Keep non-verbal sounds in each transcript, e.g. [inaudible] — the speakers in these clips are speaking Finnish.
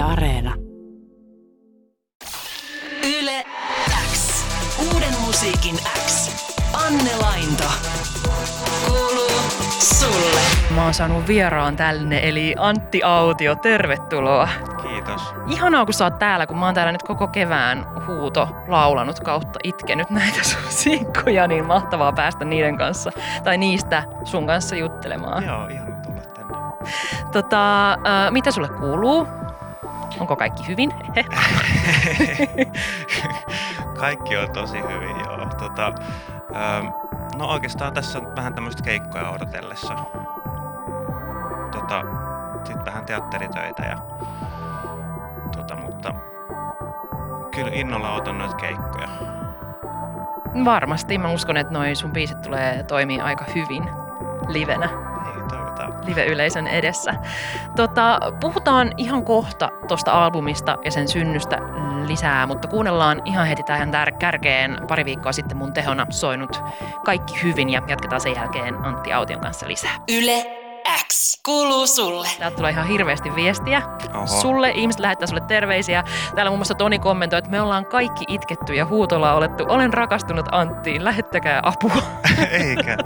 Yle Areena. Yle X. Uuden musiikin X. Anne Lainto. Kuuluu sulle. Mä oon saanut vieraan tänne, eli Antti Autio, tervetuloa. Kiitos. Ihanaa, kun sä oot täällä, kun mä oon täällä nyt koko kevään huuto laulanut kautta itkenyt näitä sun sinkkuja, niin mahtavaa päästä niiden kanssa, tai niistä sun kanssa juttelemaan. Joo, ihan tulla tänne. Tota, äh, mitä sulle kuuluu? Onko kaikki hyvin? [laughs] Kaikki on tosi hyvin, joo. Tota, ähm, no oikeastaan tässä on vähän tämmöistä keikkoja odotellessa. Tota, sitten vähän teatteritöitä ja tota, mutta kyllä innolla otan noita keikkoja. Varmasti. Mä uskon, että noi sun biisit tulee toimia aika hyvin livenä. Niin. Live-yleisön edessä. Tota, puhutaan ihan kohta tuosta albumista ja sen synnystä lisää, mutta kuunnellaan ihan heti tähän tär- kärkeen pari viikkoa sitten mun tehona soinut Kaikki hyvin ja jatketaan sen jälkeen Antti Aution kanssa lisää. Yle X. Kuuluu sulle. Täältä tulee ihan hirveästi viestiä. Oho. Sulle, ihmiset lähettää sulle terveisiä. Täällä muun muassa Toni kommentoi, että me ollaan kaikki itketty ja huutolla olettu. Olen rakastunut Anttiin, lähettäkää apua. [laughs] Eikä.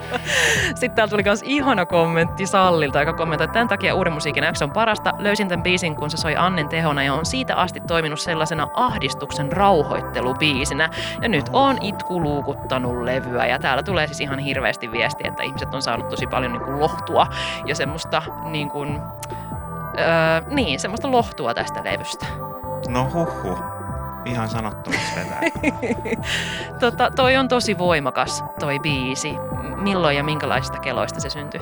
Sitten täällä tuli myös ihana kommentti Sallilta, joka kommentoi, että tämän takia Uuden musiikin X on parasta. Löysin tämän biisin, kun se soi Annen tehona ja on siitä asti toiminut sellaisena ahdistuksen rauhoittelubiisinä. Ja nyt on itku luukuttanut levyä ja täällä tulee siis ihan hirveästi viestiä, että ihmiset on saanut tosi paljon niin kuin lohtua ja semmoista niin kuin, öö, niin, semmoista lohtua tästä levystä. No huhhuh. Ihan sanottomasti vetää. [laughs] tota, toi on tosi voimakas toi biisi. Milloin ja minkälaisista keloista se syntyi?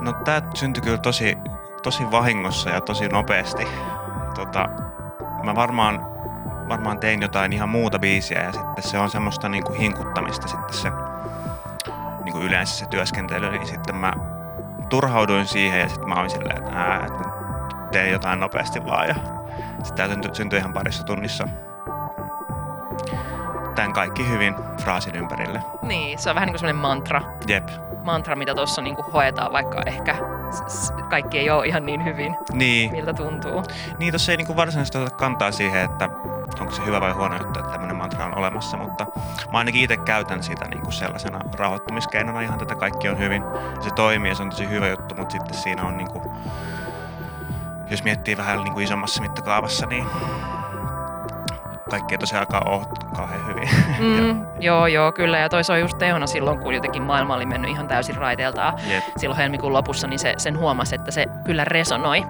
No tää syntyi kyllä tosi, tosi vahingossa ja tosi nopeasti. Tota, mä varmaan, varmaan tein jotain ihan muuta biisiä ja sitten se on semmoista niinku hinkuttamista sitten se niinku yleensä se työskentely, niin sitten mä turhauduin siihen ja sitten mä olin silleen, että, ää, että teen jotain nopeasti vaan ja sitten tää syntyi, syntyi ihan parissa tunnissa. Tän kaikki hyvin fraasin ympärille. Niin, se on vähän niin kuin semmoinen mantra. Jep. mantra, mitä tuossa niinku hoetaan, vaikka ehkä kaikki ei ole ihan niin hyvin, Niin, miltä tuntuu. Niin, tuossa ei niinku varsinaisesti ota kantaa siihen, että onko se hyvä vai huono juttu, että tämmöinen mantra on olemassa, mutta mä ainakin itse käytän sitä niinku sellaisena rauhoittumiskeinona ihan tätä kaikki on hyvin. Se toimii ja se on tosi hyvä juttu, mutta sitten siinä on niinku, jos miettii vähän niinku isommassa mittakaavassa, niin kaikki ei tosiaankaan ole kauhean hyvin. Mm, [laughs] joo, joo, kyllä. Ja toi soi just tehona silloin, kun jotenkin maailma oli mennyt ihan täysin raiteeltaan Jep. silloin helmikuun lopussa, niin se, sen huomasi, että se kyllä resonoi.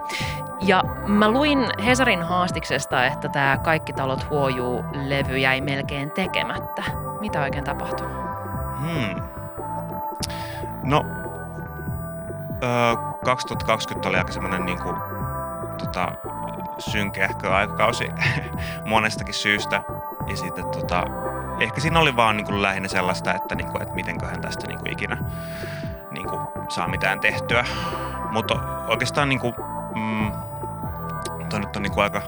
Ja mä luin Hesarin haastiksesta, että tämä Kaikki talot huojuu levy jäi melkein tekemättä. Mitä oikein tapahtui? Hmm. No, öö, 2020 oli aika semmoinen niinku, tota, synkeähkö aikakausi [laughs] monestakin syystä. Ja sitten tota, ehkä siinä oli vaan niinku lähinnä sellaista, että, niinku, että mitenköhän tästä niinku ikinä niinku, saa mitään tehtyä. Mutta oikeastaan niinku, mm, toi nyt on niinku aika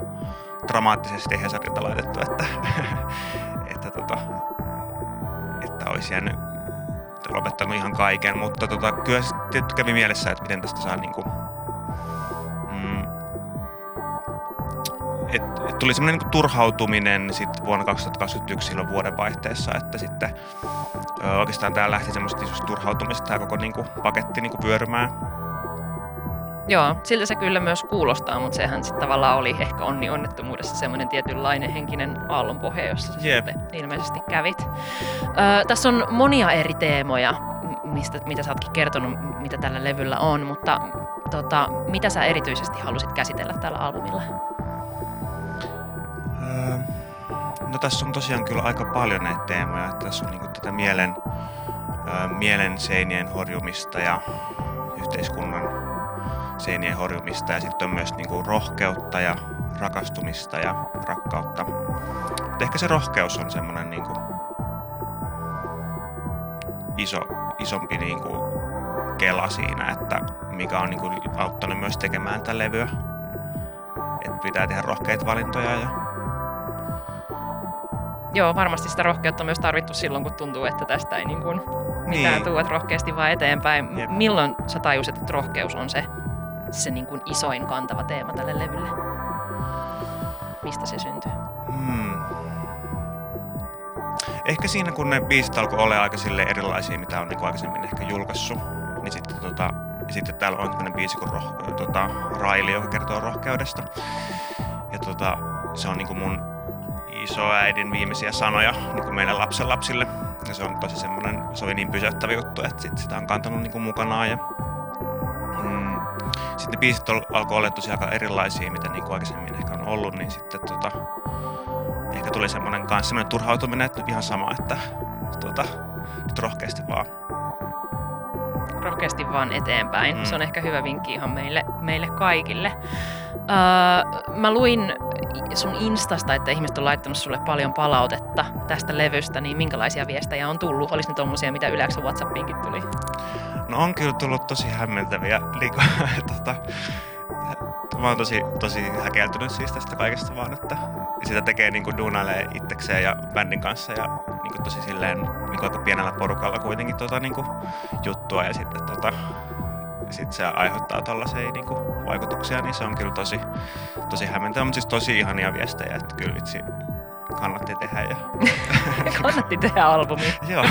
dramaattisesti Hesarilta laitettu, että, [laughs] että, tota, että olisi jäänyt lopettanut ihan kaiken, mutta tota, kyllä tietty kävi mielessä, että miten tästä saa niinku, mm, et, et tuli semmoinen niinku turhautuminen sit vuonna 2021 silloin vuodenvaihteessa, että sitten ö, oikeastaan tää lähti semmoista isosta turhautumista tää koko niinku, paketti niinku pyörymään. Joo, siltä se kyllä myös kuulostaa, mutta sehän sitten tavallaan oli ehkä onni onnettomuudessa semmoinen tietynlainen henkinen aallonpohja, jossa sä Jep. sitten ilmeisesti kävit. Öö, tässä on monia eri teemoja, mistä, mitä sä ootkin kertonut, mitä tällä levyllä on, mutta tota, mitä sä erityisesti halusit käsitellä tällä albumilla? Öö, no tässä on tosiaan kyllä aika paljon näitä teemoja. Että tässä on niinku tätä mielen, öö, mielen seinien horjumista ja yhteiskunnan seinien horjumista. Ja sitten on myös niinku rohkeutta ja rakastumista ja rakkautta. Mutta ehkä se rohkeus on semmoinen niinku iso, isompi niinku kela siinä, että mikä on niinku auttanut myös tekemään tätä levyä. Että pitää tehdä rohkeita valintoja ja Joo, varmasti sitä rohkeutta on myös tarvittu silloin, kun tuntuu, että tästä ei niin kuin mitään Niin. tuu, että rohkeasti vaan eteenpäin. Jep. Milloin sä tajusit, että rohkeus on se, se niin kuin isoin kantava teema tälle levylle? Mistä se syntyy? Hmm. Ehkä siinä, kun ne biisit alkoi olla aika sille erilaisia, mitä on niin aikaisemmin ehkä julkaissut, niin sitten, tota, ja sitten täällä on tämmöinen biisi kuin roh, tota, Raili, joka kertoo rohkeudesta. Ja tota, se on niin kuin mun isoäidin viimeisiä sanoja niin kuin meille lapsenlapsille. Ja se on tosi semmoinen, se oli niin pysäyttävä juttu, että sit sitä on kantanut niin kuin mukanaan. Ja, mm, sitten ne biisit alkoi olla tosi aika erilaisia, mitä niin kuin aikaisemmin ehkä on ollut, niin sitten tota, ehkä tuli semmoinen kanssa semmoinen turhautuminen, että ihan sama, että tota, nyt rohkeasti vaan. Rohkeasti vaan eteenpäin. Mm. Se on ehkä hyvä vinkki ihan meille, meille kaikille. Uh, mä luin sun Instasta, että ihmiset on laittanut sulle paljon palautetta tästä levystä, niin minkälaisia viestejä on tullut? Olisi ne tommosia, mitä yleensä Whatsappiinkin tuli? No on kyllä tullut tosi hämmentäviä. Liiko, [laughs] tota, mä oon tosi, tosi häkeltynyt siis tästä kaikesta vaan, että sitä tekee niin kuin duunailee itsekseen ja bändin kanssa ja niin tosi silleen niin aika pienellä porukalla kuitenkin tota, niin juttua ja sitten tota, sit se aiheuttaa tällaisia niin kuin vaikutuksia, niin se on kyllä tosi, tosi hämmentävä, mutta siis tosi ihania viestejä, että kyllä vitsi kannatti tehdä. Ja... [laughs] kannatti tehdä albumi. [laughs] Joo.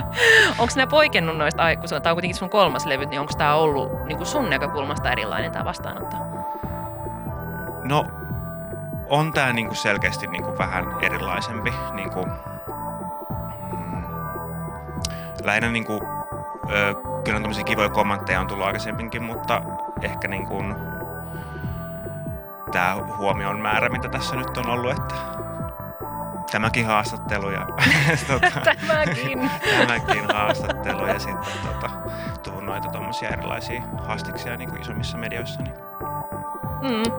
[laughs] onko nämä poikennut noista, kun tämä on kuitenkin sun kolmas levy, niin onko tämä ollut niin kuin sun näkökulmasta erilainen tämä vastaanotto? No, on tämä niinku selkeästi niinku vähän erilaisempi. Niinku, mm, lähinnä niinku, ö, kyllä on tämmöisiä kivoja kommentteja on tullut aikaisemminkin, mutta ehkä niinku, tämä huomion määrä, mitä tässä nyt on ollut, että tämäkin haastattelu ja [laughs] tota, [laughs] tämäkin. tämäkin haastattelu ja sitten tota, tuun noita tommosia erilaisia haastiksia niin kuin isommissa medioissa, niin mm.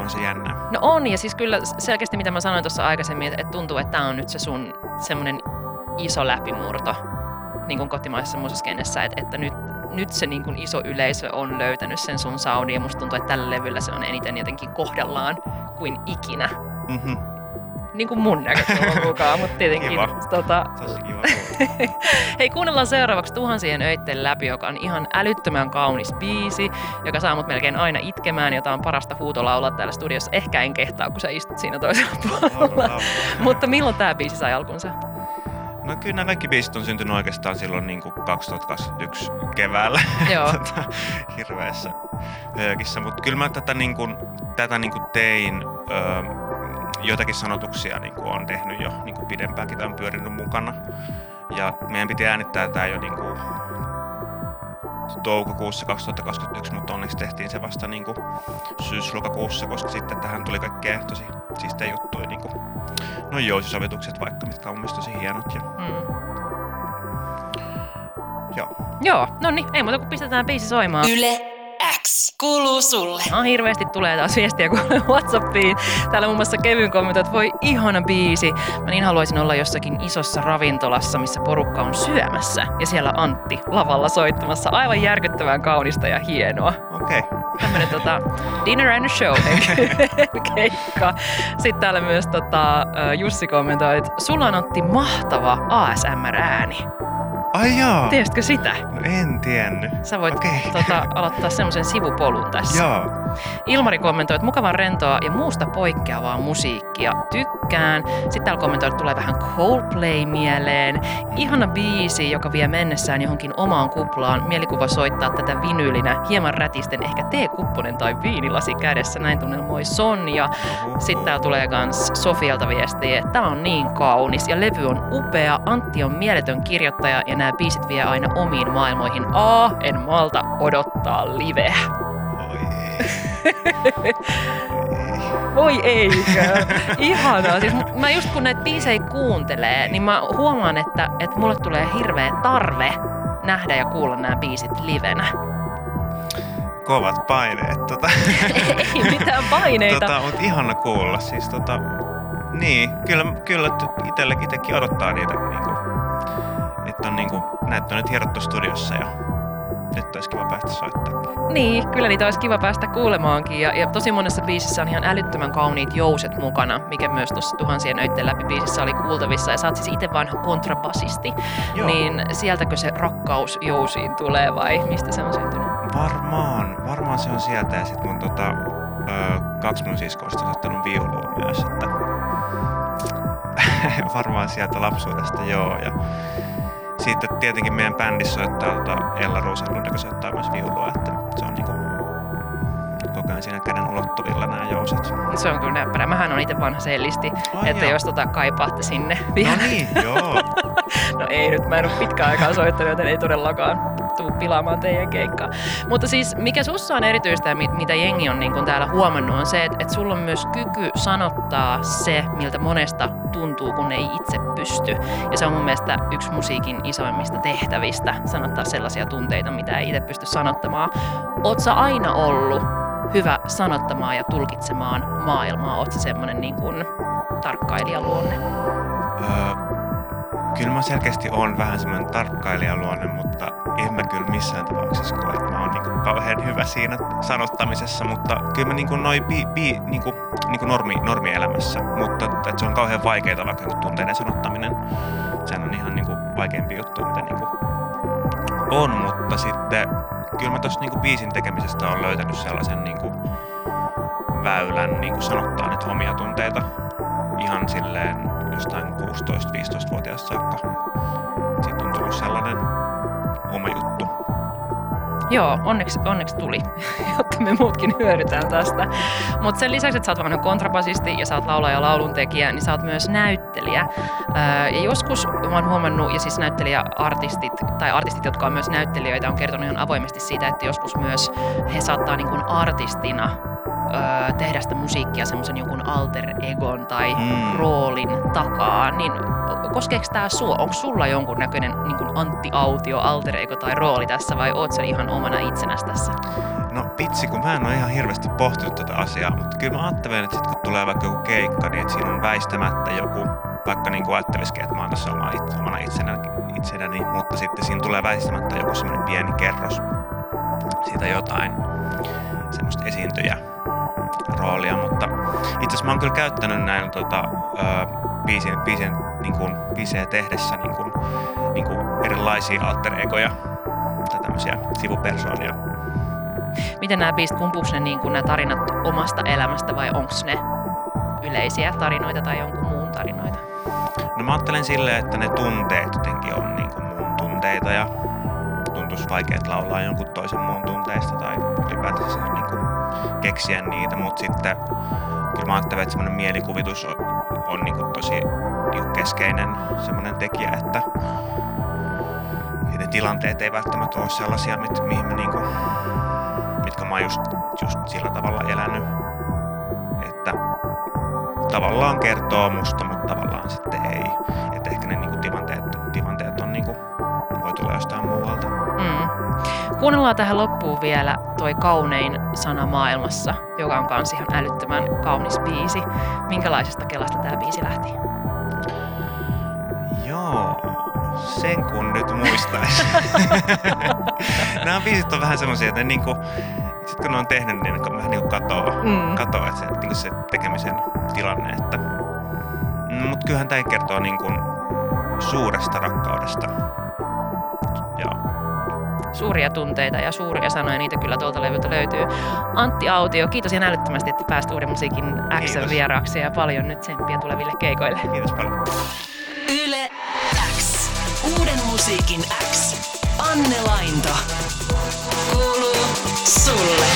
on se jännä. No on, ja siis kyllä selkeästi mitä mä sanoin tuossa aikaisemmin, että tuntuu, että tämä on nyt se sun semmoinen iso läpimurto niin kuin kotimaisessa musiikkenessä, että, että nyt, nyt se niin kuin iso yleisö on löytänyt sen sun soundin, ja musta tuntuu, että tällä levyllä se on eniten jotenkin kohdallaan kuin ikinä. Mm-hmm niin kuin mun näkökulman mukaan, mutta tietenkin... Kiva. Tota... Kiva. [laughs] Hei, kuunnellaan seuraavaksi Tuhansien öitten läpi, joka on ihan älyttömän kaunis biisi, joka saa mut melkein aina itkemään, jota on parasta huutolaulaa täällä studiossa. Ehkä en kehtaa, kun sä istut siinä toisella puolella. mutta milloin tämä biisi sai alkunsa? No kyllä nämä kaikki biisit on syntynyt oikeastaan silloin niin kuin 2021 keväällä. [laughs] Joo. [laughs] tota, hirveässä höökissä. Mutta kyllä mä tätä, niin kuin, tätä niin kuin tein... Öö, joitakin sanotuksia niin kuin on tehnyt jo niin kuin pidempäänkin, tai on pyörinyt mukana. Ja meidän piti äänittää tämä jo niin kuin toukokuussa 2021, mutta onneksi tehtiin se vasta niin syys-lokakuussa, koska sitten tähän tuli kaikkea tosi siistejä juttuja, niin kuin no jousisovitukset vaikka, mitkä on tosi hienot. Ja... Mm. Joo. Joo, no niin, ei muuta kuin pistetään biisi soimaan. Yle kuuluu sulle. No, hirveästi tulee taas viestiä kuule Whatsappiin. Täällä muun muassa Kevin kommentoi, että voi ihana biisi. Mä niin haluaisin olla jossakin isossa ravintolassa, missä porukka on syömässä. Ja siellä Antti lavalla soittamassa. Aivan järkyttävän kaunista ja hienoa. Okei. Okay. Tämmönen tota, dinner and a show [laughs] keikka. Sitten täällä myös tota, Jussi kommentoi, että sulla on Antti mahtava ASMR-ääni. Ai joo. Tiesitkö sitä? No en tiennyt. Sä voit okay. tota, aloittaa semmoisen sivupolun tässä. Joo. Ilmari kommentoi, että mukavan rentoa ja muusta poikkeavaa musiikkia. Tykkään. Sitten täällä kommentoi, että tulee vähän Coldplay mieleen. Ihana biisi, joka vie mennessään johonkin omaan kuplaan. Mielikuva soittaa tätä vinyylinä hieman rätisten ehkä teekupponen tai viinilasi kädessä. Näin tunnelmoi Sonja. Sitten täällä tulee kans Sofialta viestiä, että tää on niin kaunis ja levy on upea. Antti on mieletön kirjoittaja ja nämä biisit vie aina omiin maailmoihin. A, en malta odottaa liveä. [laughs] Voi eikö? Ihanaa. Siis mä just kun näitä biisejä kuuntelee, niin mä huomaan, että, että mulle tulee hirveä tarve nähdä ja kuulla nämä biisit livenä. Kovat paineet. Tota. [laughs] Ei mitään paineita. Tota, mutta ihana kuulla. Siis tota, niin, kyllä, kyllä itsellekin odottaa niitä niin kuin, että on niinku, näitä on nyt hierottu studiossa ja nyt olisi kiva päästä soittamaan. Niin, kyllä niitä olisi kiva päästä kuulemaankin. Ja, ja tosi monessa biisissä on ihan älyttömän kauniit jouset mukana, mikä myös tuossa tuhansien öitten läpi biisissä oli kuultavissa. Ja sä oot siis itse vanha kontrabasisti. Joo. Niin sieltäkö se rakkaus jousiin tulee vai mistä se on syntynyt? Varmaan, varmaan se on sieltä ja sitten mun tota, ö, kaksi mun siskoista on ottanut viulua myös, että [laughs] varmaan sieltä lapsuudesta joo. Ja sitten tietenkin meidän bändissä soittaa tota Ella Ruusalund, joka soittaa myös viulua, että se on niinku koko ajan siinä käden ulottuvilla nämä jouset. Se on kyllä näppärä. Mähän on itse vanha sellisti, Ai että joo. jos tota kaipaatte sinne vielä. No niin, joo. [laughs] No ei nyt, mä en ole pitkään aikaa soittanut, joten ei todellakaan tuu pilaamaan teidän keikkaa. Mutta siis mikä sussa on erityistä ja mi- mitä jengi on niin täällä huomannut on se, että, että sulla on myös kyky sanottaa se, miltä monesta tuntuu, kun ei itse pysty. Ja se on mun mielestä yksi musiikin isoimmista tehtävistä, sanottaa sellaisia tunteita, mitä ei itse pysty sanottamaan. Oot sä aina ollut hyvä sanottamaan ja tulkitsemaan maailmaa? Oot sä niin kuin tarkkailijaluonne? Öö, kyllä mä selkeästi on vähän semmoinen tarkkailijaluonne, mutta en mä kyllä missään tapauksessa koe, että mä oon niinku kauhean hyvä siinä sanottamisessa, mutta kyllä mä niinku noi bi, bi, niinku, niinku normi, normielämässä, mutta että se on kauhean vaikeaa vaikka joku tunteiden sanottaminen. Sehän on ihan niinku vaikeampi juttu, mitä niinku on, mutta sitten kyllä mä tossa niinku biisin tekemisestä on löytänyt sellaisen niinku väylän niinku sanottaa niitä omia tunteita ihan silleen jostain 16-15-vuotiaasta saakka. Siitä on tullut sellainen oma juttu. Joo, onneksi, onneksi tuli, [laughs] jotta me muutkin hyödytään tästä. Mutta sen lisäksi, että sä oot kontrabasisti ja sä oot laulaja ja lauluntekijä, niin sä oot myös näyttelijä. Öö, ja joskus mä oon huomannut, ja siis näyttelijäartistit, tai artistit, jotka on myös näyttelijöitä, on kertonut ihan avoimesti siitä, että joskus myös he saattaa niin kuin artistina öö, tehdä sitä musiikkia semmoisen jonkun alter egon tai Mm. roolin takaa, niin koskeeko tämä sua? Onko sulla jonkun näköinen niin kuin Antti Autio, alter ego tai rooli tässä vai oot sä ihan omana itsenäsi tässä? No pitsi, kun mä en ole ihan hirveästi pohtinut tätä asiaa, mutta kyllä mä ajattelen, että sit kun tulee vaikka joku keikka, niin että siinä on väistämättä joku, vaikka niin ajattelisikin, että mä oon tässä oma, it- omana itsenäni, itsenäni, mutta sitten siinä tulee väistämättä joku semmoinen pieni kerros siitä jotain, semmoista esiintyjä roolia, mutta itse asiassa mä oon kyllä käyttänyt näin tota, ö, biisin, biisin niin kuin, biisejä tehdessä niin kuin, niin kuin erilaisia alter egoja tai tämmöisiä sivupersoonia. Miten nämä biisit, kumpuuko ne niin kuin nämä tarinat omasta elämästä vai onko ne yleisiä tarinoita tai jonkun muun tarinoita? No mä ajattelen silleen, että ne tunteet jotenkin on niin kuin mun tunteita ja tuntuisi vaikeat laulaa jonkun toisen muun tunteista tai ylipäätänsä niin kuin keksiä niitä, mutta sitten kyllä mä ajattelen, että semmoinen mielikuvitus on, on niin kuin tosi niin kuin keskeinen semmoinen tekijä, että ne tilanteet ei välttämättä ole sellaisia, mit, mihin mä niin kuin, mitkä mä oon just, just sillä tavalla elänyt, että tavallaan kertoo musta, mutta tavallaan sitten ei. Että Kuunnellaan tähän loppuun vielä toi kaunein sana maailmassa, joka on kans ihan älyttömän kaunis biisi. Minkälaisesta kelasta tämä biisi lähti? Joo, sen kun nyt muistais. [laughs] Nämä biisit on vähän semmosia, että niinku, sit kun ne on tehnyt, niin ne vähän niinku katoo, Mm. katoo että se, niinku se tekemisen tilanne. Että, mm, mut kyllähän tämä kertoo niinku suuresta rakkaudesta. Suuria tunteita ja suuria sanoja, niitä kyllä tuolta levyltä löytyy. Antti Autio, kiitos ihan älyttömästi, että pääsit Uuden musiikin X vieraaksi ja paljon nyt tsemppiä tuleville keikoille. Kiitos paljon. Yle X. Uuden musiikin X. Anne Lainto. Kuuluu sulle.